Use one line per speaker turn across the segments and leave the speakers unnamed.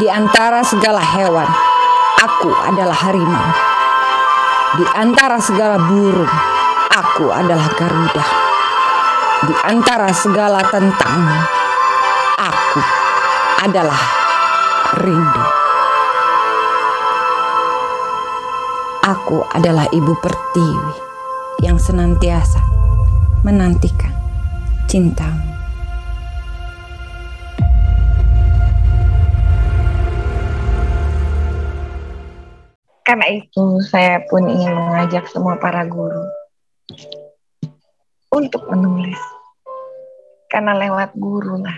Di antara segala hewan, aku adalah harimau. Di antara segala burung, aku adalah garuda. Di antara segala tentang, aku adalah rindu. Aku adalah ibu pertiwi yang senantiasa menantikan cintamu.
Karena itu saya pun ingin mengajak semua para guru untuk menulis. Karena lewat guru lah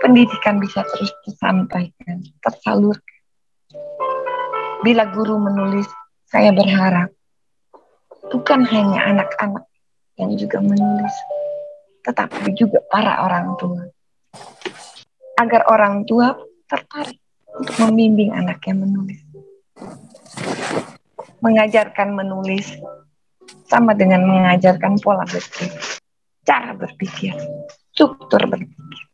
pendidikan bisa terus disampaikan, tersalurkan. Bila guru menulis, saya berharap bukan hanya anak-anak yang juga menulis, tetapi juga para orang tua. Agar orang tua tertarik untuk membimbing anaknya menulis. Mengajarkan menulis sama dengan mengajarkan pola berpikir, cara berpikir, struktur berpikir.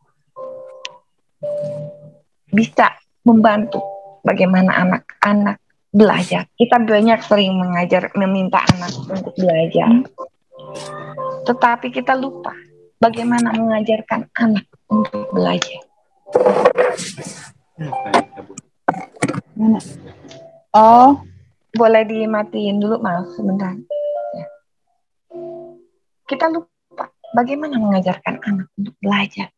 Bisa membantu bagaimana anak-anak belajar. Kita banyak sering mengajar, meminta anak untuk belajar. Tetapi kita lupa bagaimana mengajarkan anak untuk belajar. Oh, boleh dimatiin dulu, maaf sebentar. Ya. Kita lupa bagaimana mengajarkan anak untuk belajar.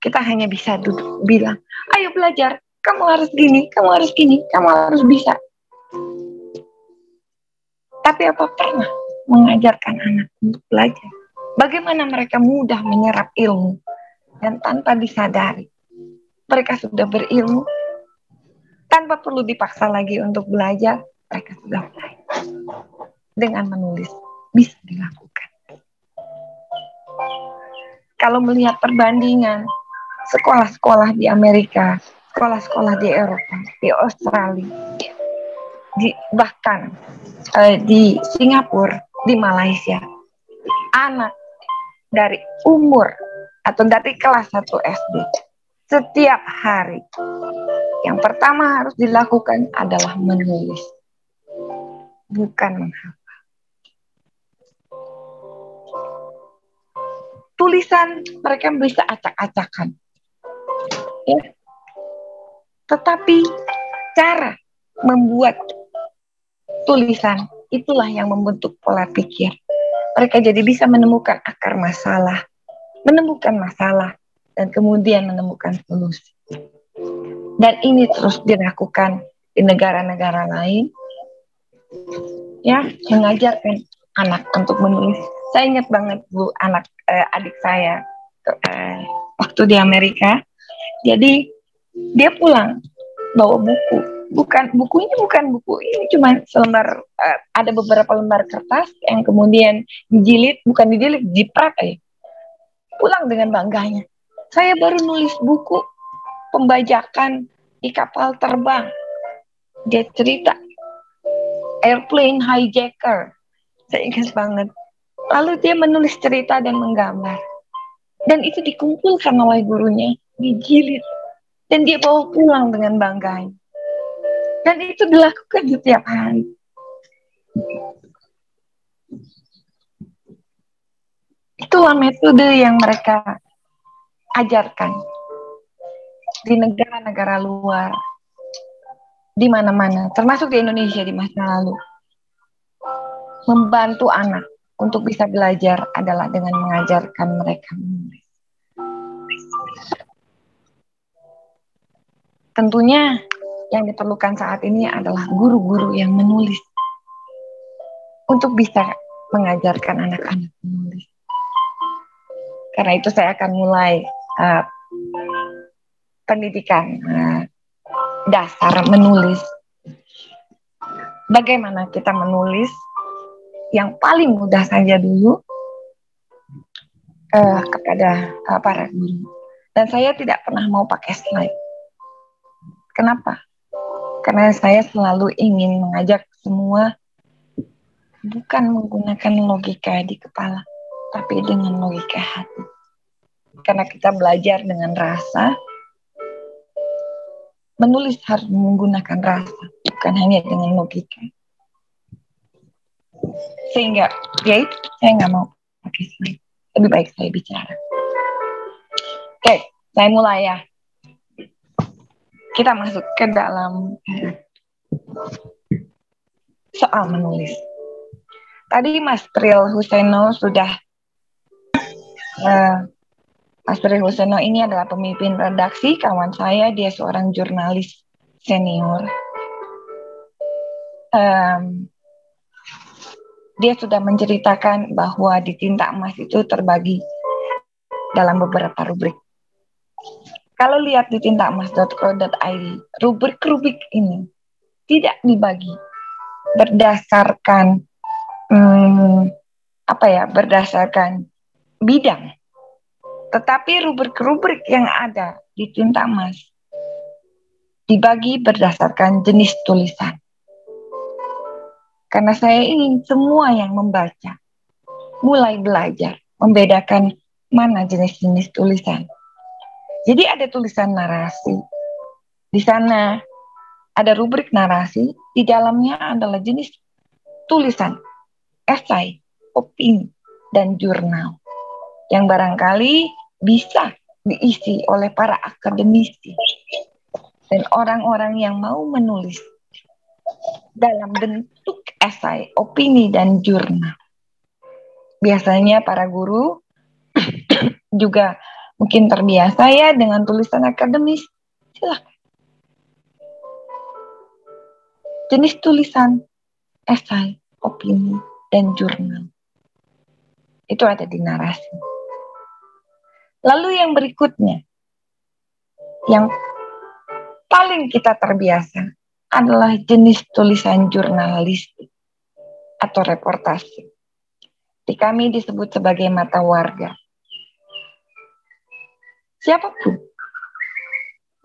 Kita hanya bisa duduk bilang, ayo belajar, kamu harus gini, kamu harus gini, kamu harus bisa. Tapi apa pernah mengajarkan anak untuk belajar? Bagaimana mereka mudah menyerap ilmu dan tanpa disadari mereka sudah berilmu tanpa perlu dipaksa lagi untuk belajar, mereka sudah mulai. Dengan menulis bisa dilakukan. Kalau melihat perbandingan sekolah-sekolah di Amerika sekolah-sekolah di Eropa, di Australia, di bahkan uh, di Singapura, di Malaysia, anak dari umur atau dari kelas 1 SD setiap hari yang pertama harus dilakukan adalah menulis, bukan menghafal. Tulisan mereka bisa acak-acakan. Ya, tetapi cara membuat tulisan itulah yang membentuk pola pikir. Mereka jadi bisa menemukan akar masalah, menemukan masalah, dan kemudian menemukan solusi. Dan ini terus dilakukan di negara-negara lain, ya mengajarkan anak untuk menulis. Saya ingat banget bu anak eh, adik saya eh, waktu di Amerika. Jadi dia pulang bawa buku bukan bukunya bukan buku ini cuma selembar uh, ada beberapa lembar kertas yang kemudian dijilid bukan dijilid jiprat eh pulang dengan bangganya saya baru nulis buku pembajakan di kapal terbang dia cerita airplane hijacker. Saya ingat banget. Lalu dia menulis cerita dan menggambar. Dan itu dikumpulkan oleh gurunya dijilid. Dan dia bawa pulang dengan bangga. Dan itu dilakukan setiap hari. Itulah metode yang mereka ajarkan di negara-negara luar, di mana-mana, termasuk di Indonesia di masa lalu. Membantu anak untuk bisa belajar adalah dengan mengajarkan mereka menulis. Tentunya yang diperlukan saat ini adalah guru-guru yang menulis untuk bisa mengajarkan anak-anak menulis. Karena itu saya akan mulai uh, pendidikan uh, dasar menulis. Bagaimana kita menulis? Yang paling mudah saja dulu uh, kepada uh, para guru. Dan saya tidak pernah mau pakai slide Kenapa? Karena saya selalu ingin mengajak semua bukan menggunakan logika di kepala, tapi dengan logika hati. Karena kita belajar dengan rasa, menulis harus menggunakan rasa, bukan hanya dengan logika. Sehingga, ya itu, saya nggak mau pakai slide. Lebih baik saya bicara. Oke, saya mulai ya. Kita masuk ke dalam soal menulis. Tadi Mas Pril Huseno sudah uh, Mas Pril Huseno ini adalah pemimpin redaksi, kawan saya, dia seorang jurnalis senior. Um, dia sudah menceritakan bahwa di tinta emas itu terbagi dalam beberapa rubrik. Kalau lihat di tintaemas.co.id, rubrik-rubrik ini tidak dibagi berdasarkan hmm, apa ya, berdasarkan bidang. Tetapi rubrik-rubrik yang ada di tinta emas dibagi berdasarkan jenis tulisan. Karena saya ingin semua yang membaca mulai belajar membedakan mana jenis-jenis tulisan. Jadi ada tulisan narasi. Di sana ada rubrik narasi, di dalamnya adalah jenis tulisan, esai, opini, dan jurnal. Yang barangkali bisa diisi oleh para akademisi dan orang-orang yang mau menulis dalam bentuk esai, opini, dan jurnal. Biasanya para guru juga mungkin terbiasa ya dengan tulisan akademis. Silakan. Jenis tulisan esai, opini, dan jurnal. Itu ada di narasi. Lalu yang berikutnya, yang paling kita terbiasa adalah jenis tulisan jurnalistik atau reportasi. Di kami disebut sebagai mata warga. Siapa pun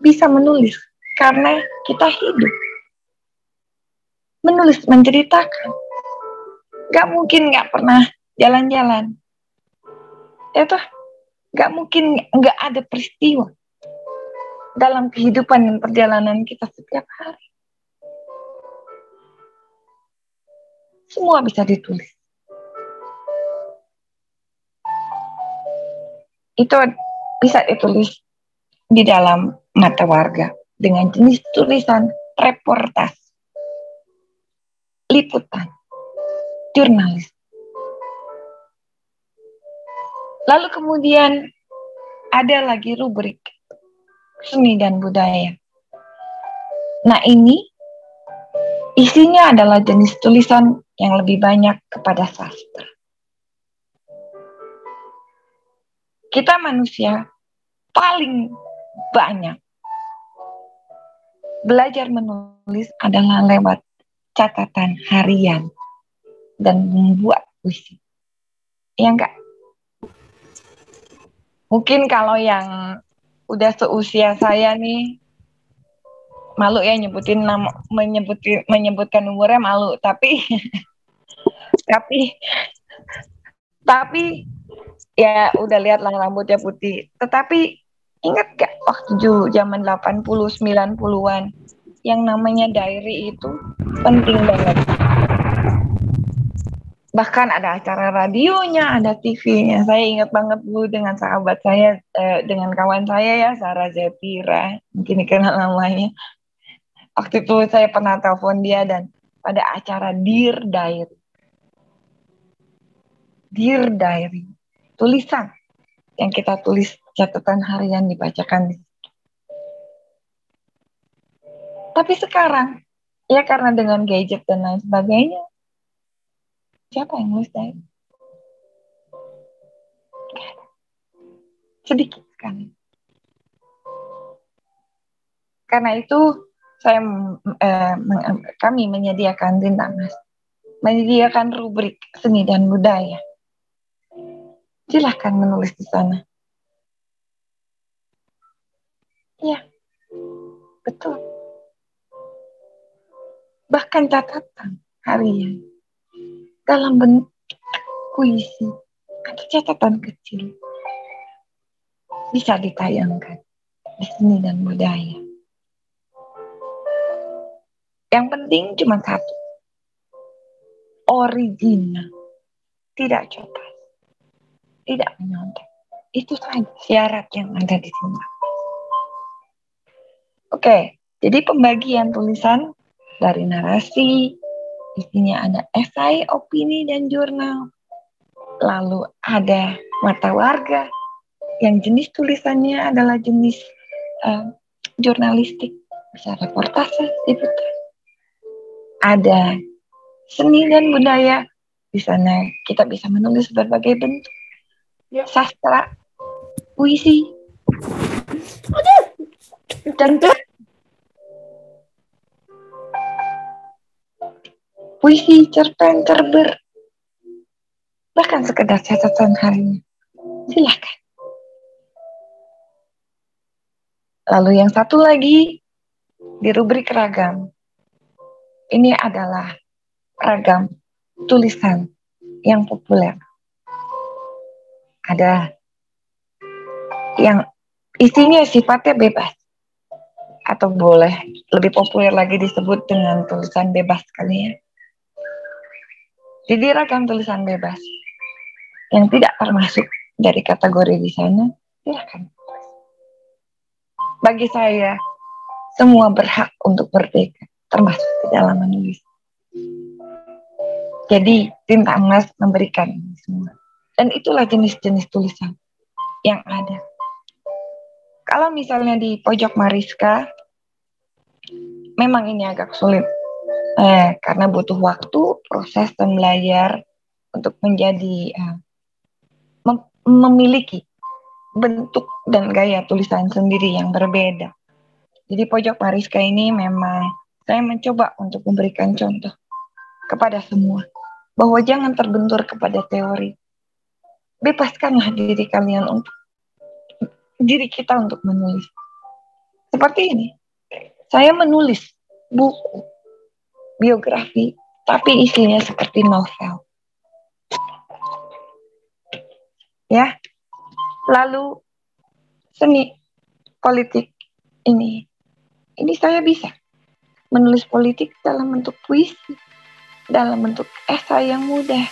bisa menulis karena kita hidup. Menulis, menceritakan. Gak mungkin gak pernah jalan-jalan. Ya gak mungkin gak ada peristiwa dalam kehidupan dan perjalanan kita setiap hari. Semua bisa ditulis. Itu bisa ditulis di dalam mata warga dengan jenis tulisan reportas, liputan, jurnalis. Lalu kemudian ada lagi rubrik seni dan budaya. Nah ini isinya adalah jenis tulisan yang lebih banyak kepada sastra. Kita manusia paling banyak belajar menulis adalah lewat catatan harian dan membuat puisi. Ya enggak? Mungkin kalau yang udah seusia saya nih malu ya nyebutin nama menyebutin menyebutkan umurnya malu tapi tapi tapi ya udah lihat lah rambutnya putih. Tetapi ingat gak waktu zaman 80 90-an yang namanya diary itu penting banget. Bahkan ada acara radionya, ada TV-nya. Saya ingat banget dulu dengan sahabat saya, eh, dengan kawan saya ya, Sarah Zepira, mungkin dikenal namanya. Waktu itu saya pernah telepon dia dan pada acara Dear Diary Dear Diary, tulisan yang kita tulis catatan harian dibacakan. Tapi sekarang, ya karena dengan gadget dan lain sebagainya, siapa yang nulis diary? Sedikit sekali. Karena itu saya eh, kami menyediakan tinta mas, menyediakan rubrik seni dan budaya silahkan menulis di sana. Ya, betul. Bahkan catatan harian dalam bentuk puisi atau catatan kecil bisa ditayangkan di seni dan budaya. Yang penting cuma satu. Original. Tidak coba. Tidak menyontek. Itu saja syarat yang ada di sini. Oke, jadi pembagian tulisan dari narasi, isinya ada esai, opini, dan jurnal. Lalu ada mata warga, yang jenis tulisannya adalah jenis uh, jurnalistik, bisa reportase, liputan. Ada seni dan budaya, di sana kita bisa menulis berbagai bentuk. Ya. Sastra, puisi, dan puisi, cerpen, cerber, bahkan sekedar catatan harinya. Silahkan. Lalu yang satu lagi di rubrik ragam. Ini adalah ragam tulisan yang populer. Ada yang isinya sifatnya bebas atau boleh lebih populer lagi disebut dengan tulisan bebas kali ya. Jadi ragam tulisan bebas yang tidak termasuk dari kategori di sana, silakan bagi saya semua berhak untuk merdeka, termasuk di dalam menulis. Jadi tinta emas memberikan ini semua. Dan itulah jenis-jenis tulisan yang ada. Kalau misalnya di pojok Mariska, memang ini agak sulit. Eh, karena butuh waktu, proses dan belajar untuk menjadi eh, mem memiliki bentuk dan gaya tulisan sendiri yang berbeda. Jadi pojok Mariska ini memang saya mencoba untuk memberikan contoh kepada semua bahwa jangan terbentur kepada teori. Bebaskanlah diri kalian untuk diri kita untuk menulis. Seperti ini. Saya menulis buku biografi tapi isinya seperti novel. Ya, lalu seni politik ini. Ini saya bisa menulis politik dalam bentuk puisi dalam bentuk esai yang mudah